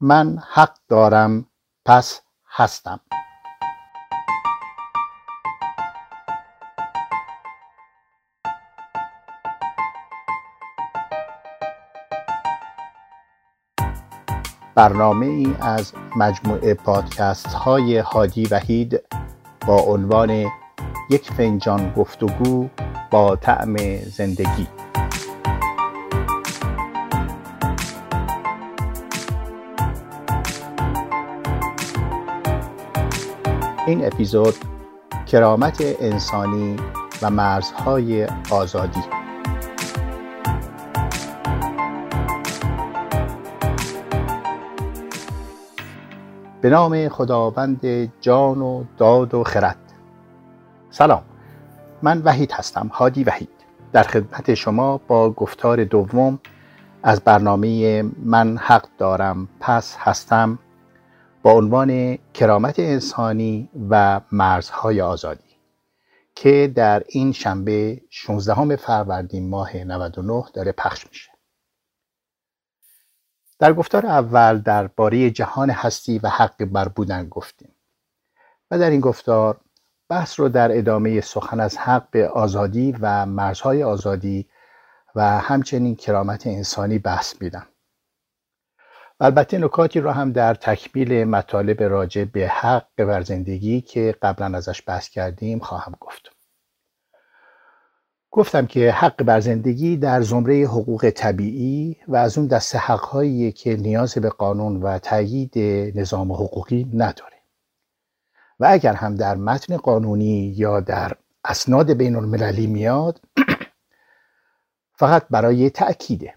من حق دارم پس هستم. برنامه ای از مجموعه پادکست های هادی وحید با عنوان یک فنجان گفتگو با طعم زندگی. این اپیزود کرامت انسانی و مرزهای آزادی. به نام خداوند جان و داد و خرد. سلام من وحید هستم هادی وحید. در خدمت شما با گفتار دوم از برنامه من حق دارم پس هستم با عنوان کرامت انسانی و مرزهای آزادی که در این شنبه 16 فروردین ماه 99 داره پخش میشه. در گفتار اول درباره جهان هستی و حق بر بودن گفتیم و در این گفتار بحث رو در ادامه سخن از حق به آزادی و مرزهای آزادی و همچنین کرامت انسانی بحث میدم. البته نکاتی را هم در تکمیل مطالب راجع به حق بر زندگی که قبلا ازش بحث کردیم خواهم گفت. گفتم که حق بر زندگی در زمره حقوق طبیعی و از اون دست حقهایی که نیاز به قانون و تأیید نظام حقوقی نداره. و اگر هم در متن قانونی یا در اسناد بین المللی میاد فقط برای تأکیده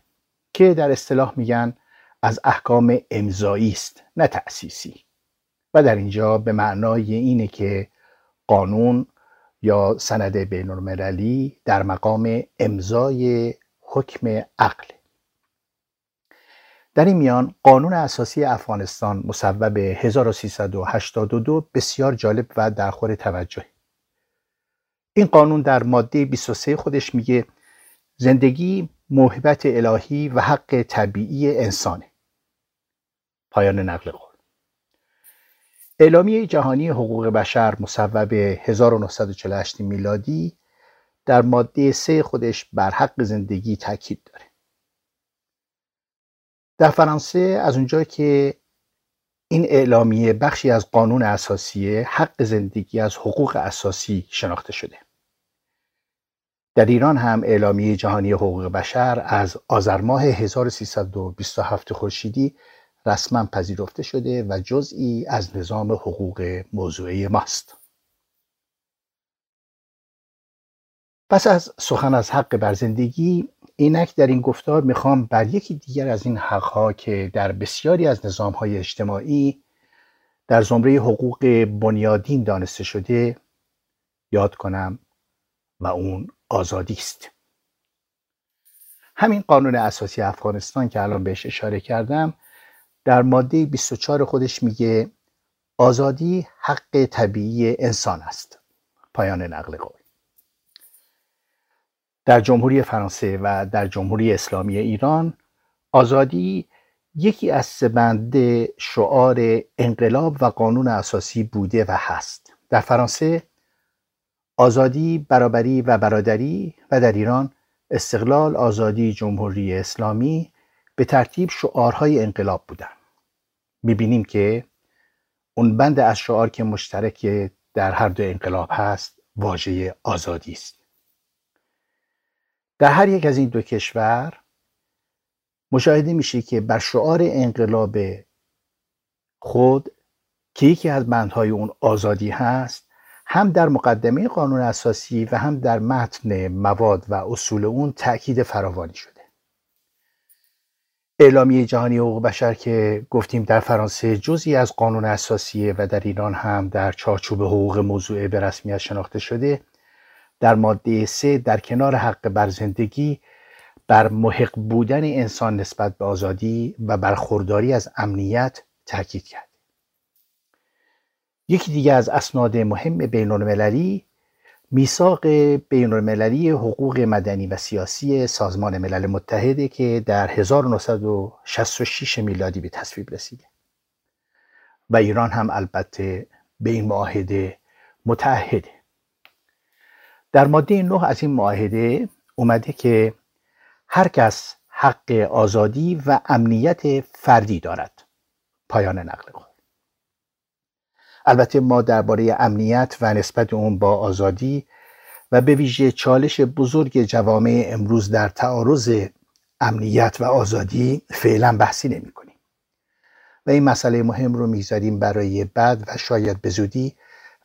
که در اصطلاح میگن از احکام امضایی است نه تأسیسی. و در اینجا به معنای اینه که قانون یا سند بین المللی در مقام امضای حکم عقل. در این میان قانون اساسی افغانستان مصوب 1382 بسیار جالب و درخور توجه این قانون در ماده 23 خودش میگه زندگی موهبت الهی و حق طبیعی انسانه. پایان نقل قول. اعلامیه جهانی حقوق بشر مصوب 1948 میلادی در ماده سه خودش بر حق زندگی تاکید داره. در فرانسه از اونجا که این اعلامیه بخشی از قانون اساسی حق زندگی از حقوق اساسی شناخته شده. در ایران هم اعلامیه جهانی حقوق بشر از آذر ماه 1327 خورشیدی رسما پذیرفته شده و جزئی از نظام حقوق موضوعی ماست. پس از سخن از حق بر زندگی اینک در این گفتار می‌خوام بر یکی دیگر از این حقها که در بسیاری از نظامهای اجتماعی در زمره حقوق بنیادین دانسته شده یاد کنم و اون آزادی است. همین قانون اساسی افغانستان که الان بهش اشاره کردم در ماده 24 خودش میگه آزادی حق طبیعی انسان است. پایان نقل قول. در جمهوری فرانسه و در جمهوری اسلامی ایران آزادی یکی از سه شعار انقلاب و قانون اساسی بوده و هست. در فرانسه آزادی برابری و برادری و در ایران استقلال آزادی جمهوری اسلامی به ترتیب شعارهای انقلاب بودن می‌بینیم که اون بند از شعار که مشترک در هر دو انقلاب هست واژه آزادی است. در هر یک از این دو کشور مشاهده میشه که بر شعار انقلاب خود که یکی از بندهای اون آزادی هست هم در مقدمه قانون اساسی و هم در متن مواد و اصول اون تاکید فراوانی شده. اعلامیه جهانی حقوق بشر که گفتیم در فرانسه جزی از قانون اساسیه و در ایران هم در چارچوب حقوق موضوعه به رسمیت شناخته شده. در ماده سه در کنار حق بر زندگی بر محق بودن انسان نسبت به آزادی و برخورداری از امنیت تاکید کرد یکی دیگه از اسناد مهم بین المللی میثاق بین المللی حقوق مدنی و سیاسی سازمان ملل متحده که در 1966 میلادی به تصویب رسیده. و ایران هم البته به این معاهده متعهده. در ماده 9 از این معاهده اومده که هر کس حق آزادی و امنیت فردی دارد. پایان نقل قول البته ما درباره امنیت و نسبت اون با آزادی و به ویژه چالش بزرگ جوامع امروز در تعارض امنیت و آزادی فعلا بحثی نمی کنیم. و این مسئله مهم رو می‌ذاریم برای بعد و شاید به زودی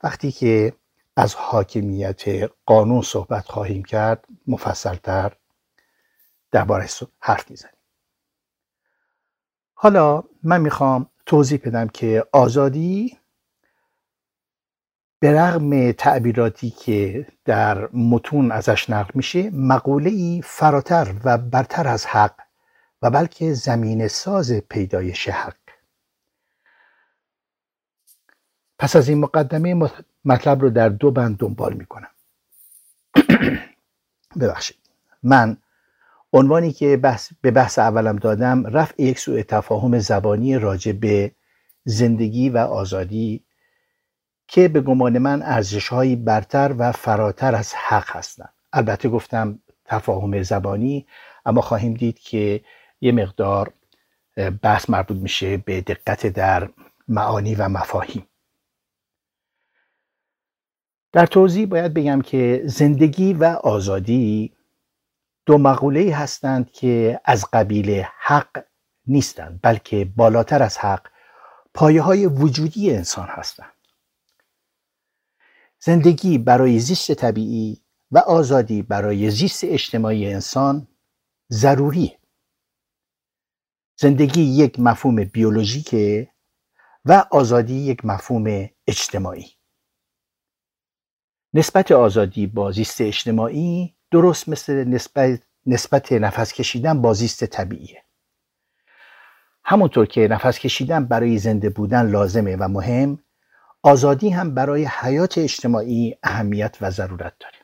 وقتی که از حاکمیت قانون صحبت خواهیم کرد مفصلتر درباره حرف می‌زنیم. حالا من می‌خوام توضیح بدم که آزادی به رغم تعبیراتی که در متون ازش نقل میشه مقوله ای فراتر و برتر از حق و بلکه زمین ساز پیدایش حق. پس از این مقدمه مطلب رو در دو بند دنبال می‌کنم. ببخشید. من عنوانی که بحث به بحث اولم دادم رفع یک سوء تفاهم زبانی راجع به زندگی و آزادی که به گمان من ارزش هایی برتر و فراتر از حق هستند. البته گفتم تفاهم زبانی اما خواهیم دید که یه مقدار بحث مربوط میشه به دقت در معانی و مفاهیم. در توضیح باید بگم که زندگی و آزادی دو مقوله هستند که از قبیل حق نیستند بلکه بالاتر از حق پایه های وجودی انسان هستند. زندگی برای زیست طبیعی و آزادی برای زیست اجتماعی انسان ضروری زندگی یک مفهوم بیولوژیکه و آزادی یک مفهوم اجتماعی. نسبت آزادی با زیست اجتماعی درست مثل نسبت, نسبت نفس کشیدن با زیست طبیعیه. همونطور که نفس کشیدن برای زنده بودن لازمه و مهم آزادی هم برای حیات اجتماعی اهمیت و ضرورت داره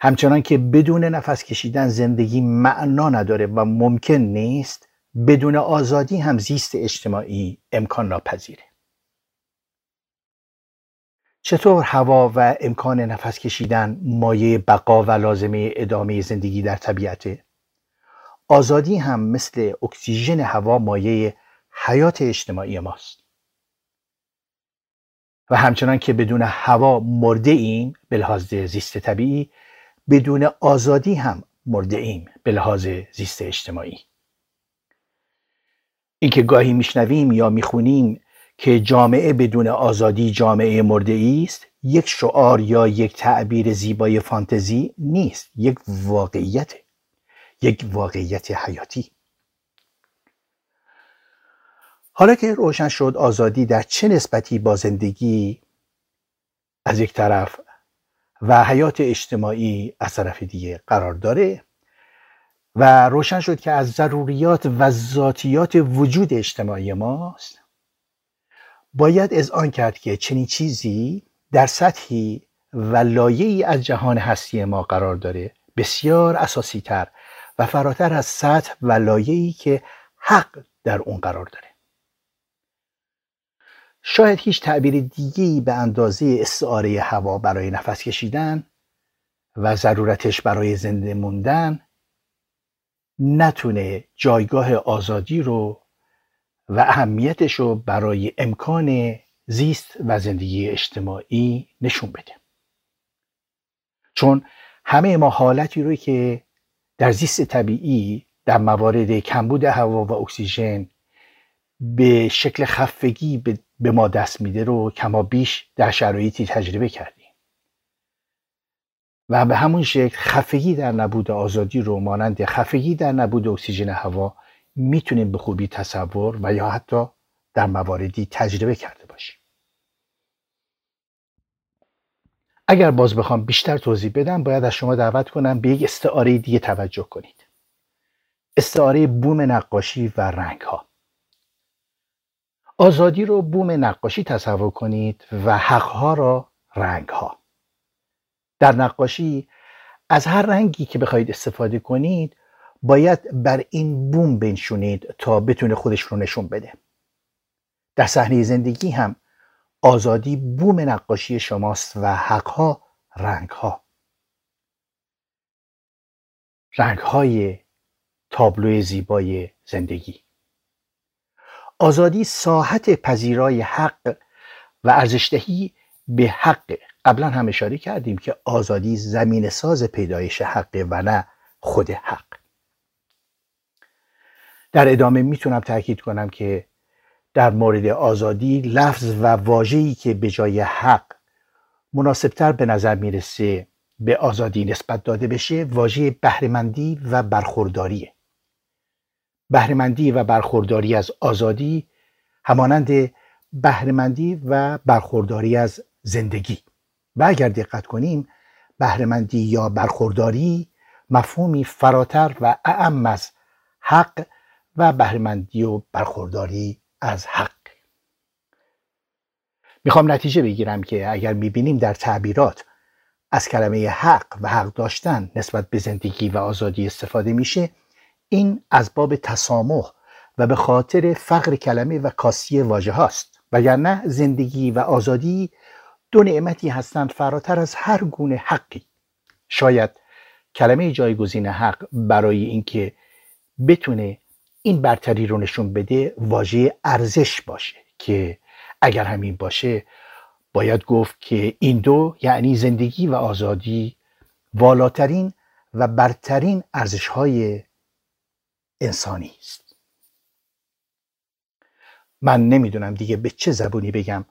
همچنان که بدون نفس کشیدن زندگی معنا نداره و ممکن نیست بدون آزادی هم زیست اجتماعی امکان ناپذیره چطور هوا و امکان نفس کشیدن مایه بقا و لازمه ادامه زندگی در طبیعته؟ آزادی هم مثل اکسیژن هوا مایه حیات اجتماعی ماست. و همچنان که بدون هوا مرده ایم به لحاظ زیست طبیعی بدون آزادی هم مرده ایم به لحاظ زیست اجتماعی. اینکه گاهی میشنویم یا می‌خونیم که جامعه بدون آزادی جامعه مرده است یک شعار یا یک تعبیر زیبای فانتزی نیست یک واقعیت یک واقعیت حیاتی. حالا که روشن شد آزادی در چه نسبتی با زندگی از یک طرف و حیات اجتماعی از طرف دیگه قرار داره و روشن شد که از ضروریات و ذاتیات وجود اجتماعی ماست باید از آن کرد که چنین چیزی در سطحی و لایه‌ای از جهان هستی ما قرار داره بسیار اساسی تر و فراتر از سطح و لایه‌ای که حق در اون قرار داره. شاید هیچ تعبیر دیگه‌ای به اندازه استعاره هوا برای نفس کشیدن و ضرورتش برای زنده موندن نتونه جایگاه آزادی رو و اهمیتش رو برای امکان زیست و زندگی اجتماعی نشون بده. چون همه ما حالتی رو که در زیست طبیعی در موارد کمبود هوا و اکسیژن به شکل خفگی به ما دست میده رو کما بیش در شرایطی تجربه کردیم. و به همون شکل خفگی در نبود آزادی رو مانند خفگی در نبود اکسیژن هوا می‌تونیم به خوبی تصور و یا حتی در مواردی تجربه کرده باشیم. اگر باز بخوام بیشتر توضیح بدم باید از شما دعوت کنم به یک استعاره دیگه توجه کنید. استعاره بوم نقاشی و رنگ ها آزادی رو بوم نقاشی تصور کنید و حقها را رنگ ها در نقاشی از هر رنگی که بخواید استفاده کنید باید بر این بوم بنشونید تا بتونه خودش رو نشون بده. در صحنه زندگی هم آزادی بوم نقاشی شماست و حقها رنگها. رنگهای تابلو زیبای زندگی. آزادی ساحت پذیرای حق و ارزشدهی به حق. قبلا هم اشاره کردیم که آزادی زمین ساز پیدایش حق و نه خود حق. در ادامه می‌تونم تاکید کنم که در مورد آزادی لفظ و واژه‌ای که به جای حق مناسبتر به نظر می‌رسه به آزادی نسبت داده بشه واژه بهرهمندی و برخورداریه. بهرهمندی و برخورداری از آزادی همانند بهرهمندی و برخورداری از زندگی. و اگر دقت کنیم بهرهمندی یا برخورداری مفهومی فراتر و اعم از حق و بهرهمندی و برخورداری از حق. می‌خوام نتیجه بگیرم که اگر می‌بینیم در تعبیرات از کلمه حق و حق داشتن نسبت به زندگی و آزادی استفاده میشه این از باب تسامح و به خاطر فقر کلمه و کاسی واژه هاست. وگرنه زندگی و آزادی دو نعمتی هستند فراتر از هر گونه حقی. شاید کلمه جایگزین حق برای اینکه بتونه این برتری رو نشون بده واژه ارزش باشه که اگر همین باشه باید گفت که این دو یعنی زندگی و آزادی والاترین و برترین ارزش های انسانی است. من نمی‌دونم دیگه به چه زبونی بگم.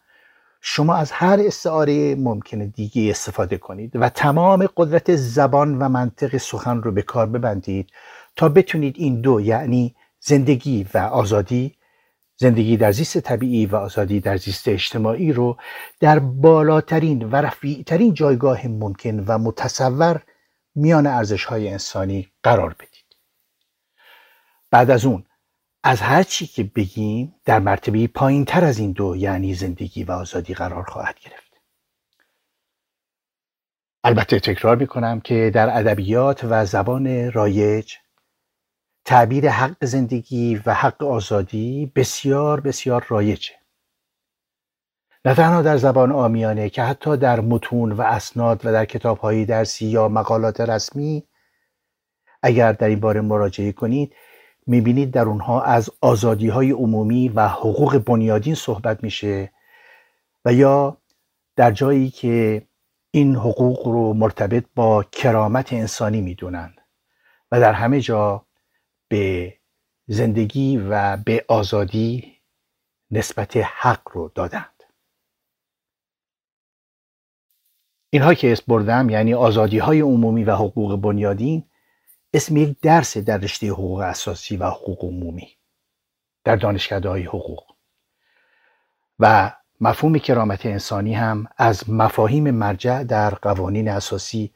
شما از هر استعاره ممکنه دیگه استفاده کنید و تمام قدرت زبان و منطق سخن رو به کار ببندید تا بتونید این دو یعنی زندگی و آزادی زندگی در زیست طبیعی و آزادی در زیست اجتماعی رو در بالاترین و رفیعترین جایگاه ممکن و متصور میان ارزش های انسانی قرار بدید. بعد از اون از هر چی که بگیم در مرتبه پایین تر از این دو یعنی زندگی و آزادی قرار خواهد گرفت. البته تکرار می‌کنم که در ادبیات و زبان رایج تعبیر حق زندگی و حق آزادی بسیار بسیار رایجه. نه تنها در زبان آمیانه که حتی در متون و اسناد و در کتابهای درسی یا مقالات رسمی اگر در این باره مراجعه کنید می‌بینید در اونها از آزادی های عمومی و حقوق بنیادین صحبت میشه و یا در جایی که این حقوق رو مرتبط با کرامت انسانی می‌دونند و در همه جا به زندگی و به آزادی نسبت حق رو دادند. اینها که اسم بردم یعنی آزادی های عمومی و حقوق بنیادین اسم یک درس در رشته حقوق اساسی و حقوق عمومی در دانشکده حقوق و مفهوم کرامت انسانی هم از مفاهیم مرجع در قوانین اساسی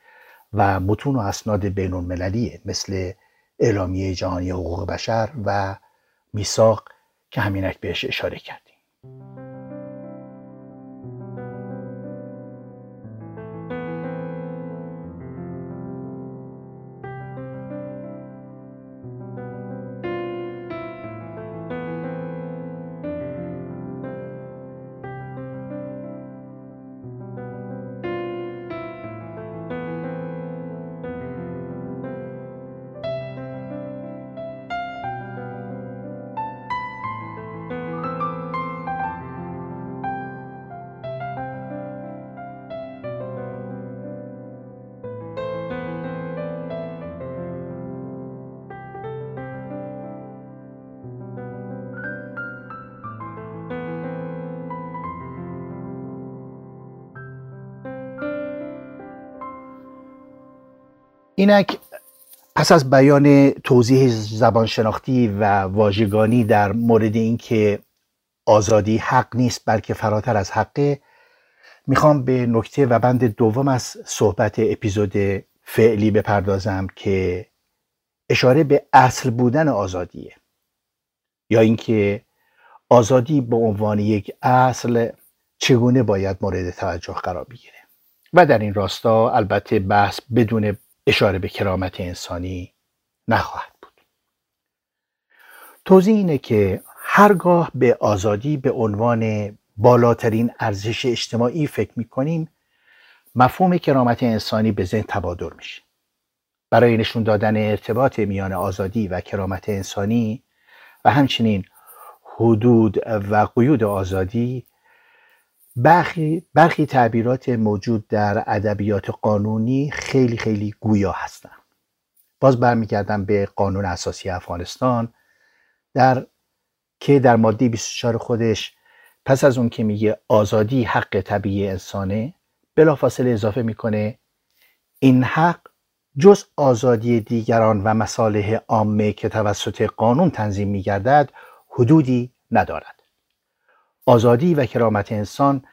و متون و اسناد بین مثل اعلامیه جهانی حقوق بشر و میثاق که همینک بهش اشاره کردیم اینک پس از بیان توضیح زبانشناختی و واژگانی در مورد اینکه آزادی حق نیست بلکه فراتر از حقه می‌خوام به نکته و بند دوم از صحبت اپیزود فعلی بپردازم که اشاره به اصل بودن آزادیه. یا اینکه آزادی به عنوان یک اصل چگونه باید مورد توجه قرار بگیره. و در این راستا البته بحث بدون اشاره به کرامت انسانی نخواهد بود. توضیح اینه که هرگاه به آزادی به عنوان بالاترین ارزش اجتماعی فکر می‌کنیم مفهوم کرامت انسانی به ذهن تبادر میشه. برای نشون دادن ارتباط میان آزادی و کرامت انسانی و همچنین حدود و قیود آزادی برخی, برخی تعبیرات موجود در ادبیات قانونی خیلی خیلی گویا هستند باز برمیگردم به قانون اساسی افغانستان در که در ماده 24 خودش پس از اون که میگه آزادی حق طبیعی انسانه بلافاصله اضافه می‌کنه این حق جز آزادی دیگران و مصالح عامه که توسط قانون تنظیم میگردد حدودی ندارد. آزادی و کرامت انسان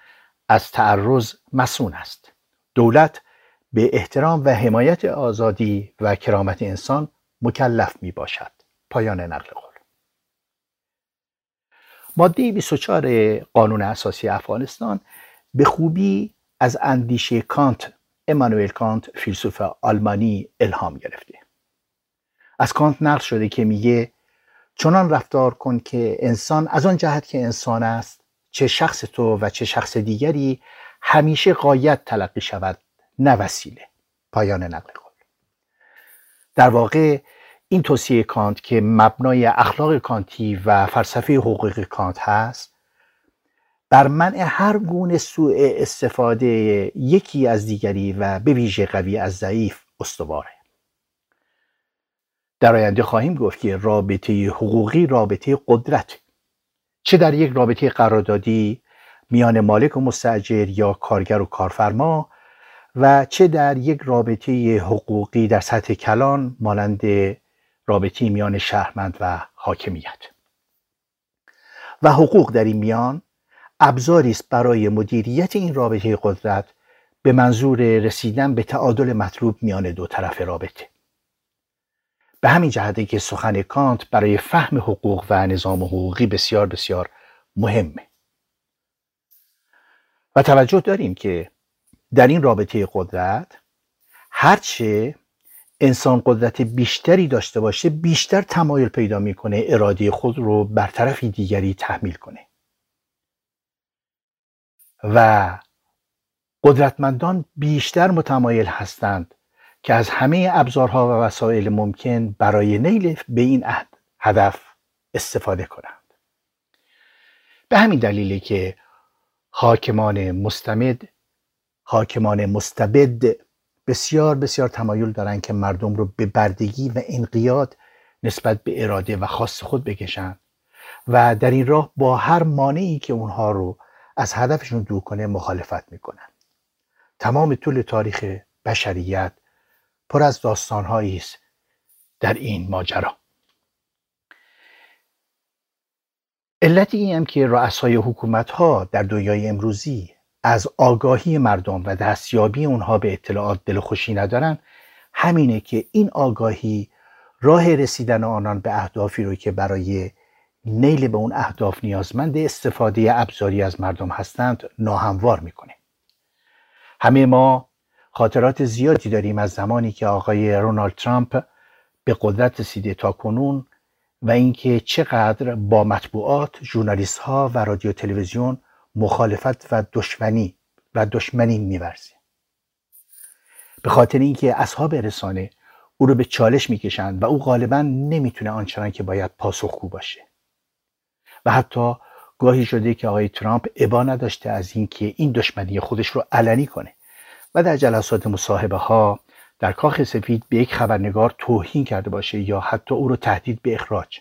از تعرض مسون است. دولت به احترام و حمایت آزادی و کرامت انسان مکلف می باشد. پایان نقل قول. ماده 24 قانون اساسی افغانستان به خوبی از اندیشه کانت امانوئل کانت فیلسوف آلمانی الهام گرفته. از کانت نقل شده که میگه چنان رفتار کن که انسان از آن جهت که انسان است چه شخص تو و چه شخص دیگری همیشه قایت تلقی شود نه وسیله. پایان نقل قول. در واقع این توصیه کانت که مبنای اخلاق کانتی و فلسفه حقوق کانت هست بر منع هر گونه سوء استفاده یکی از دیگری و به ویژه قوی از ضعیف استواره. در آینده خواهیم گفت که رابطه حقوقی رابطه قدرت. چه در یک رابطه قراردادی میان مالک و مستجر یا کارگر و کارفرما و چه در یک رابطه حقوقی در سطح کلان مانند رابطه میان شهرمند و حاکمیت. و حقوق در این میان ابزاری است برای مدیریت این رابطه قدرت به منظور رسیدن به تعادل مطلوب میان دو طرف رابطه. به همین جهته که سخن کانت برای فهم حقوق و نظام حقوقی بسیار بسیار مهمه. و توجه داریم که در این رابطه قدرت هرچه انسان قدرت بیشتری داشته باشه بیشتر تمایل پیدا می‌کنه اراده خود رو بر طرفی دیگری تحمیل کنه. و قدرتمندان بیشتر متمایل هستند که از همه ابزارها و وسایل ممکن برای نیل به این هدف استفاده کنند. به همین دلیلی که حاکمان مستمد حاکمان مستبد بسیار بسیار تمایل دارند که مردم رو به بردگی و انقیاد نسبت به اراده و خاص خود بکشند و در این راه با هر مانعی که اونها رو از هدفشون دور کنه مخالفت می‌کنن تمام طول تاریخ بشریت پر از داستانهایی است در این ماجرا. علت این هم که رؤسای حکومت ها در دنیای امروزی از آگاهی مردم و دستیابی اونها به اطلاعات دلخوشی ندارن همینه که این آگاهی راه رسیدن آنان به اهدافی رو که برای نیل به اون اهداف نیازمند استفاده ابزاری از مردم هستند ناهموار می‌کنه. همه ما خاطرات زیادی داریم از زمانی که آقای رونالد ترامپ به قدرت رسیده تا کنون و اینکه چقدر با مطبوعات، ژورنالیست ها و رادیو تلویزیون مخالفت و دشمنی و دشمنی میورزه به خاطر اینکه اصحاب رسانه او رو به چالش می‌کشند و او غالبا نمی‌تونه آنچنان که باید پاسخگو باشه. و حتی گاهی شده که آقای ترامپ ابا نداشته از اینکه این دشمنی خودش رو علنی کنه. و در جلسات مصاحبه ها در کاخ سفید به یک خبرنگار توهین کرده باشه یا حتی او رو تهدید به اخراج.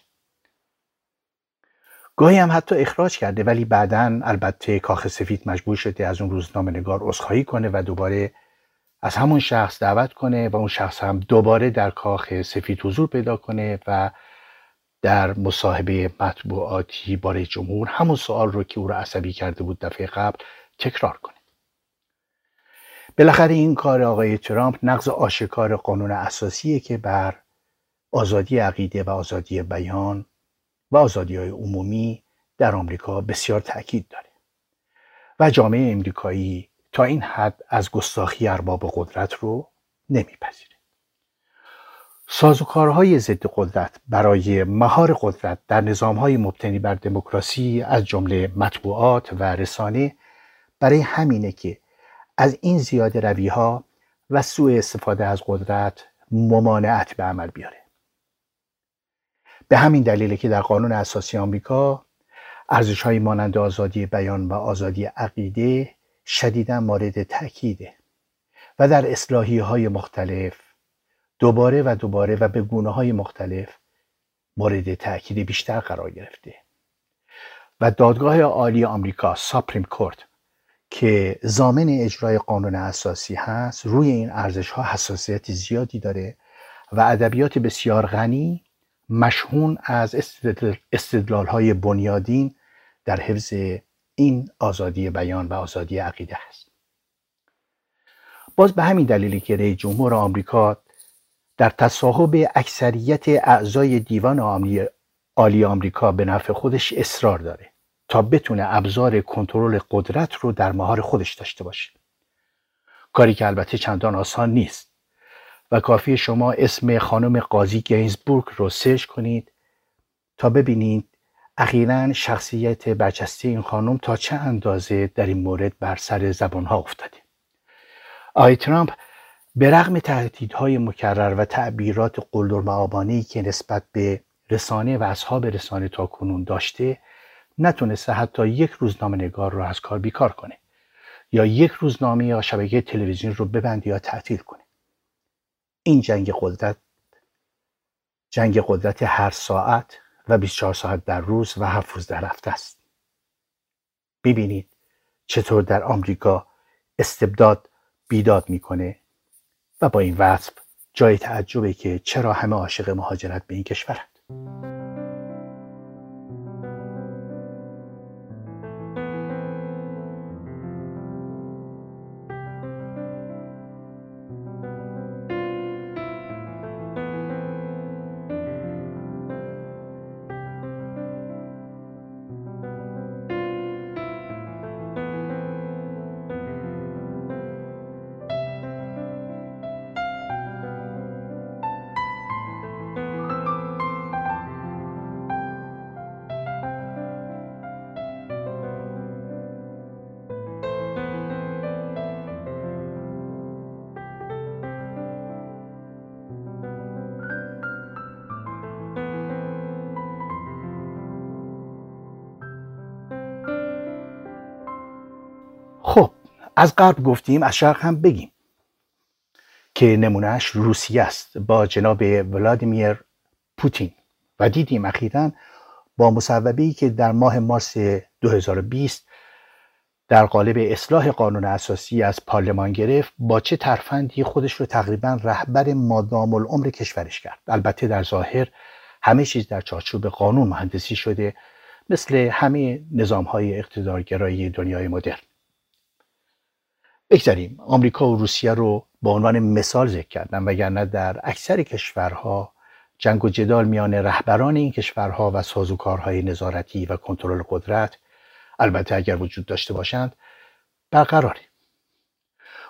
گاهی هم حتی اخراج کرده ولی بعدا البته کاخ سفید مجبور شده از اون روزنامه نگار عذرخواهی کنه و دوباره از همون شخص دعوت کنه و اون شخص هم دوباره در کاخ سفید حضور پیدا کنه و در مصاحبه مطبوعاتی بار جمهور همون سوال رو که او رو عصبی کرده بود دفعه قبل تکرار کنه. بالاخره این کار آقای ترامپ نقض آشکار قانون اساسیه که بر آزادی عقیده و آزادی بیان و آزادی های عمومی در آمریکا بسیار تاکید داره. و جامعه امریکایی تا این حد از گستاخی ارباب قدرت رو نمیپذیره. سازوکارهای ضد قدرت برای مهار قدرت در نظامهای مبتنی بر دموکراسی از جمله مطبوعات و رسانه برای همینه که از این زیاده روی ها و سوء استفاده از قدرت ممانعت به عمل بیاره. به همین دلیله که در قانون اساسی آمریکا ارزش های مانند آزادی بیان و آزادی عقیده شدیدا مورد تأکیده و در اصلاحی های مختلف دوباره و دوباره و به گونه های مختلف مورد تأکید بیشتر قرار گرفته. و دادگاه عالی آمریکا ساپریم کورت که زامن اجرای قانون اساسی هست روی این ارزش ها حساسیت زیادی داره و ادبیات بسیار غنی مشهون از استدلال های بنیادین در حفظ این آزادی بیان و آزادی عقیده هست. باز به همین دلیلی که رئیس جمهور آمریکا در تصاحب اکثریت اعضای دیوان عالی آمریکا به نفع خودش اصرار داره. تا بتونه ابزار کنترل قدرت رو در مهار خودش داشته باشه. کاری که البته چندان آسان نیست و کافی شما اسم خانم قاضی گینزبورگ رو سرچ کنید تا ببینید اخیرا شخصیت برچسته این خانم تا چه اندازه در این مورد بر سر زبانها افتاده. آقای ترامپ به رغم تهدیدهای مکرر و تعبیرات قلدر که نسبت به رسانه و اصحاب رسانه تا کنون داشته نتونسته حتی یک روزنامه نگار رو از کار بیکار کنه یا یک روزنامه یا شبکه تلویزیون رو ببنده یا تعطیل کنه. این جنگ قدرت جنگ قدرت هر ساعت و 24 ساعت در روز و هفت روز در هفته است. ببینید چطور در آمریکا استبداد بیداد می‌کنه و با این وصف جای تعجبه که چرا همه عاشق مهاجرت به این کشورند. از غرب گفتیم از شرق هم بگیم که نمونهش روسیه است با جناب ولادیمیر پوتین. و دیدیم اخیرا با مصوبه که در ماه مارس 2020 در قالب اصلاح قانون اساسی از پارلمان گرفت با چه ترفندی خودش رو تقریبا رهبر مادام العمر کشورش کرد. البته در ظاهر همه چیز در چارچوب قانون مهندسی شده مثل همه نظام های اقتدارگرایی دنیای مدرن. بگذاریم آمریکا و روسیه رو به عنوان مثال ذکر کردم وگرنه در اکثر کشورها جنگ و جدال میان رهبران این کشورها و سازوکارهای نظارتی و کنترل قدرت البته اگر وجود داشته باشند برقراره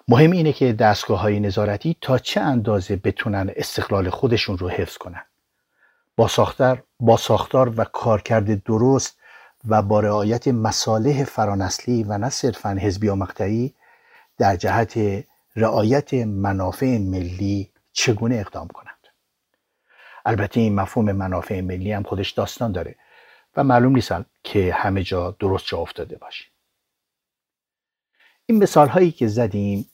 مهم اینه که دستگاه های نظارتی تا چه اندازه بتونن استقلال خودشون رو حفظ کنن. با ساختار, با ساختار و کارکرد درست و با رعایت مصالح فرانسلی و نه صرفا حزبی و مقطعی در جهت رعایت منافع ملی چگونه اقدام کنند؟ البته این مفهوم منافع ملی هم خودش داستان داره و معلوم نیست که همه جا درست جا افتاده باشه. این مثال هایی که زدیم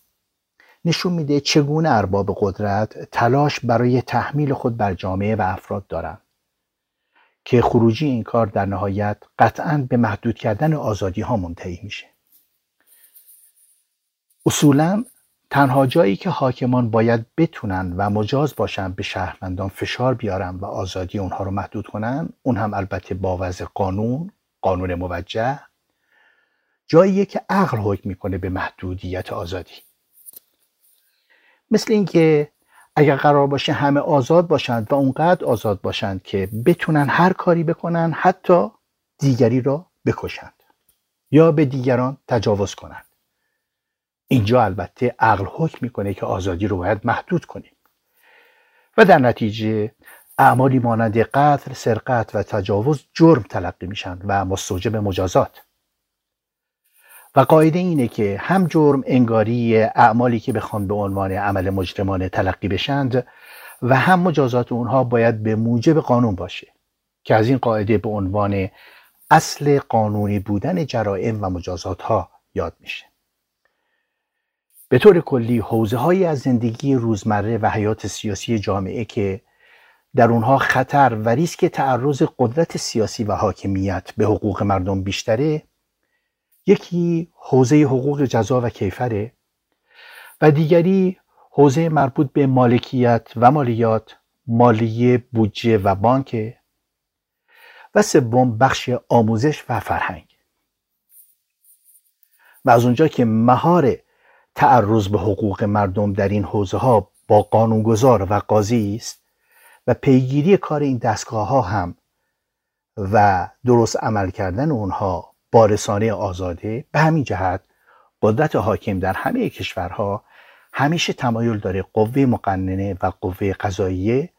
نشون میده چگونه ارباب قدرت تلاش برای تحمیل خود بر جامعه و افراد دارند که خروجی این کار در نهایت قطعا به محدود کردن آزادی ها منتهی میشه. اصولا تنها جایی که حاکمان باید بتونن و مجاز باشن به شهروندان فشار بیارن و آزادی اونها رو محدود کنن اون هم البته با وضع قانون قانون موجه جاییه که عقل حکم می‌کنه به محدودیت آزادی. مثل اینکه اگر قرار باشه همه آزاد باشند و اونقدر آزاد باشند که بتونن هر کاری بکنن حتی دیگری را بکشند یا به دیگران تجاوز کنند اینجا البته عقل حکم می‌کنه که آزادی رو باید محدود کنیم. و در نتیجه اعمالی مانند قتل، سرقت و تجاوز جرم تلقی میشن و مستوجب مجازات. و قاعده اینه که هم جرم انگاری اعمالی که بخوان به عنوان عمل مجرمانه تلقی بشند و هم مجازات اونها باید به موجب قانون باشه که از این قاعده به عنوان اصل قانونی بودن جرائم و مجازات ها یاد میشه. به طور کلی حوزه هایی از زندگی روزمره و حیات سیاسی جامعه که در اونها خطر و ریسک تعرض قدرت سیاسی و حاکمیت به حقوق مردم بیشتره یکی حوزه حقوق جزا و کیفره و دیگری حوزه مربوط به مالکیت و مالیات مالیه بودجه و بانک و سوم بخش آموزش و فرهنگ. و از اونجا که مهار تعرض به حقوق مردم در این حوزه ها با قانونگذار و قاضی است و پیگیری کار این دستگاه ها هم و درست عمل کردن اونها با رسانه آزاده به همین جهت قدرت حاکم در همه کشورها همیشه تمایل داره قوه مقننه و قوه قضاییه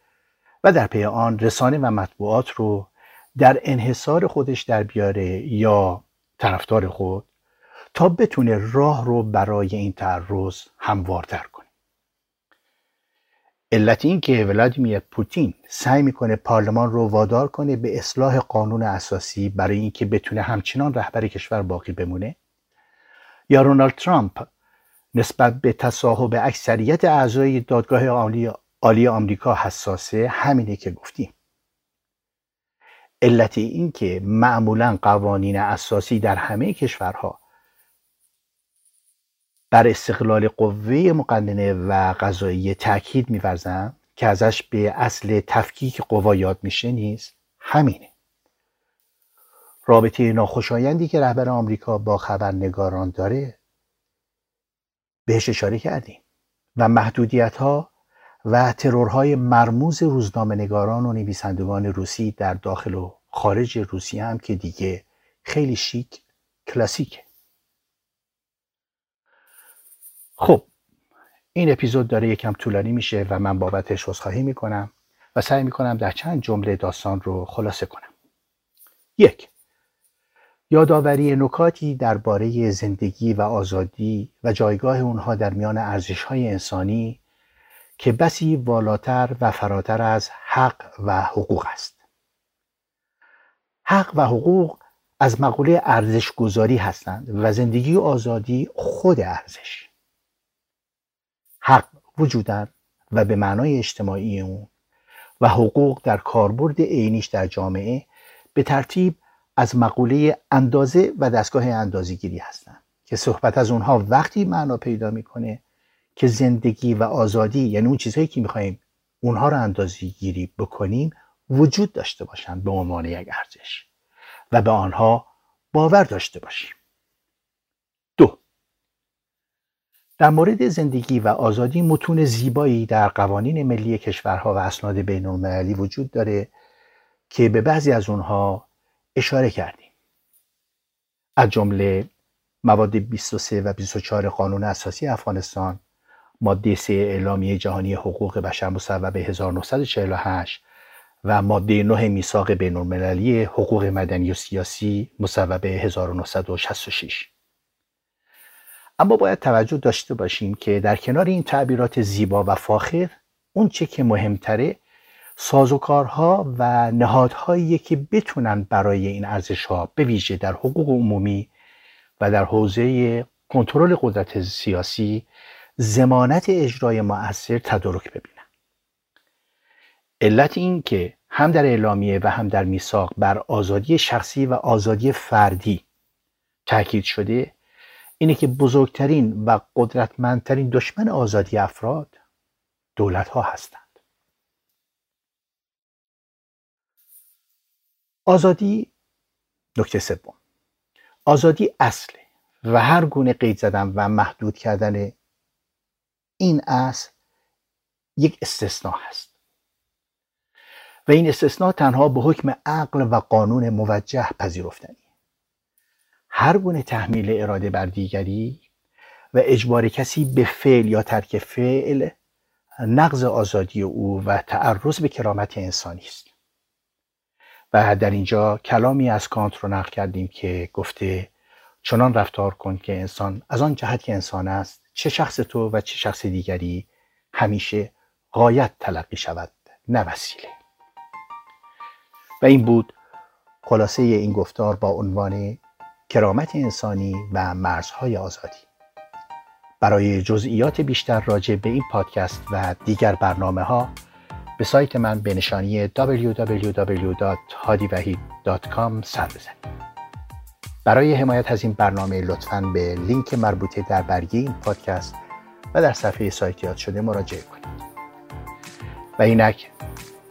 و در پی آن رسانه و مطبوعات رو در انحصار خودش در بیاره یا طرفدار خود تا بتونه راه رو برای این تعرض هموارتر کنه. علت این که ولادیمیر پوتین سعی می‌کنه پارلمان رو وادار کنه به اصلاح قانون اساسی برای اینکه بتونه همچنان رهبر کشور باقی بمونه یا رونالد ترامپ نسبت به تصاحب اکثریت اعضای دادگاه عالی, عالی آمریکا حساسه همینه که گفتیم. علت این که معمولا قوانین اساسی در همه کشورها بر استقلال قوه مقننه و قضایی تاکید میورزم که ازش به اصل تفکیک قوا یاد میشه نیست همینه. رابطه ناخوشایندی که رهبر آمریکا با خبرنگاران داره بهش اشاره کردیم و محدودیت ها و ترورهای مرموز روزنامه نگاران و نویسندگان روسی در داخل و خارج روسیه هم که دیگه خیلی شیک کلاسیکه. خب این اپیزود داره یکم طولانی میشه و من بابتش عذرخواهی می‌کنم و سعی می‌کنم در چند جمله داستان رو خلاصه کنم. یک یادآوری نکاتی درباره زندگی و آزادی و جایگاه اونها در میان ارزشهای انسانی که بسی والاتر و فراتر از حق و حقوق است. حق و حقوق از مقوله ارزش گذاری هستند و زندگی و آزادی خود ارزش. حق وجودن و به معنای اجتماعی اون و حقوق در کاربرد عینیش در جامعه به ترتیب از مقوله اندازه و دستگاه اندازهگیری هستند که صحبت از اونها وقتی معنا پیدا می‌کنه که زندگی و آزادی یعنی اون چیزهایی که می‌خوایم اونها رو اندازه گیری بکنیم وجود داشته باشند به عنوان یک ارزش و به آنها باور داشته باشیم دو در مورد زندگی و آزادی متون زیبایی در قوانین ملی کشورها و اسناد بین المللی وجود داره که به بعضی از اونها اشاره کردیم. از جمله مواد 23 و 24 قانون اساسی افغانستان ماده 3 اعلامیه جهانی حقوق بشر مصوب 1948 و ماده 9 میثاق بین المللی حقوق مدنی و سیاسی مصوب 1966 اما باید توجه داشته باشیم که در کنار این تعبیرات زیبا و فاخر اون چه که مهمتره سازوکارها و نهادهایی که بتونن برای این ارزش ها به ویژه در حقوق عمومی و در حوزه کنترل قدرت سیاسی زمانت اجرای مؤثر تدارک ببینن. علت این که هم در اعلامیه و هم در میثاق بر آزادی شخصی و آزادی فردی تاکید شده اینه که بزرگترین و قدرتمندترین دشمن آزادی افراد دولت ها هستند. آزادی نکته سوم. آزادی اصله و هر گونه قید زدن و محدود کردن این اصل یک استثناء هست. و این استثناء تنها به حکم عقل و قانون موجه پذیرفتنی هر گونه تحمیل اراده بر دیگری و اجبار کسی به فعل یا ترک فعل نقض آزادی او و تعرض به کرامت انسانی است. و در اینجا کلامی از کانت رو نقل کردیم که گفته چنان رفتار کن که انسان از آن جهت که انسان است چه شخص تو و چه شخص دیگری همیشه قایت تلقی شود نه وسیله. و این بود خلاصه این گفتار با عنوان کرامت انسانی و مرزهای آزادی. برای جزئیات بیشتر راجع به این پادکست و دیگر برنامه ها به سایت من به نشانی www.hadivahid.com سر بزنید برای حمایت از این برنامه لطفا به لینک مربوطه در برگه این پادکست و در صفحه سایت یاد شده مراجعه کنید. و اینک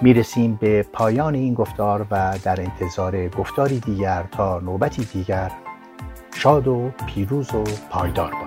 می‌رسیم به پایان این گفتار و در انتظار گفتاری دیگر تا نوبتی دیگر شاد و پیروز و پایدار باشید